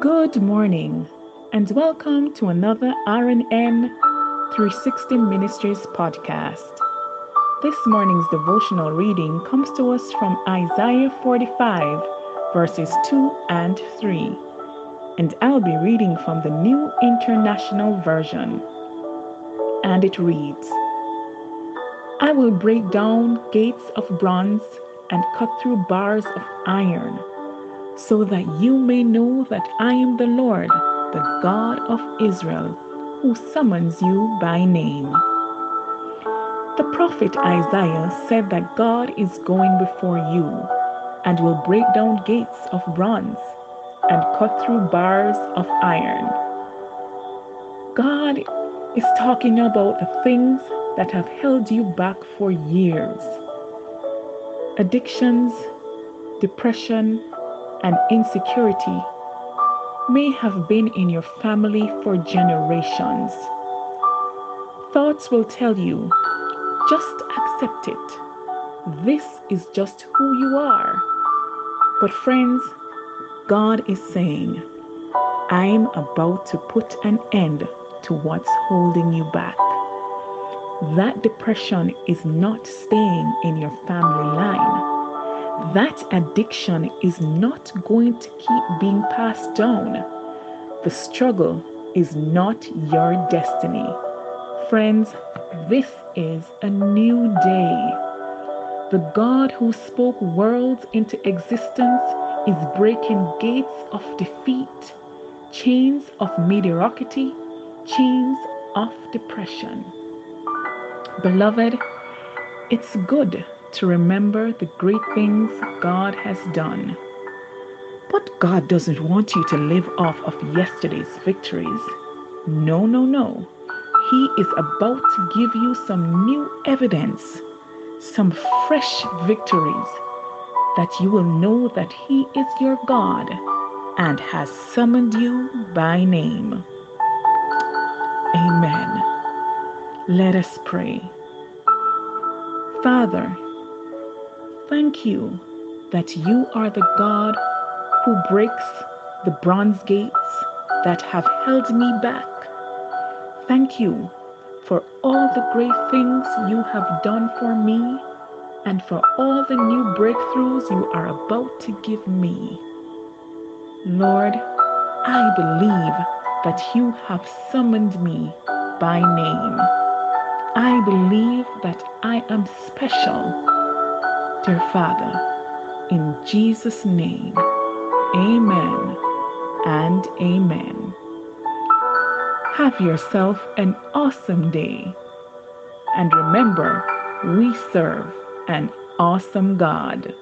Good morning, and welcome to another RNN 360 Ministries podcast. This morning's devotional reading comes to us from Isaiah 45, verses 2 and 3, and I'll be reading from the New International Version. And it reads I will break down gates of bronze and cut through bars of iron so that you may know that I am the Lord, the God of Israel, who summons you by name. The prophet Isaiah said that God is going before you and will break down gates of bronze and cut through bars of iron. God is talking about the things that have held you back for years addictions, depression, and insecurity may have been in your family for generations. Thoughts will tell you, just accept it. This is just who you are. But, friends, God is saying, I'm about to put an end to what's holding you back. That depression is not staying in your family line that addiction is not going to keep being passed down. The struggle is not your destiny. Friends, this is a new day. The God who spoke worlds into existence is breaking gates of defeat, chains of mediocrity, chains of depression. Beloved, it's good to remember the great things God has done. But God doesn't want you to live off of yesterday's victories. No, no, no. He is about to give you some new evidence, some fresh victories that you will know that He is your God and has summoned you by name. Amen. Let us pray. Father, Thank you that you are the God who breaks the bronze gates that have held me back. Thank you for all the great things you have done for me and for all the new breakthroughs you are about to give me. Lord, I believe that you have summoned me by name. I believe that I am special Dear Father, in Jesus' name, amen and amen. Have yourself an awesome day. And remember, we serve an awesome God.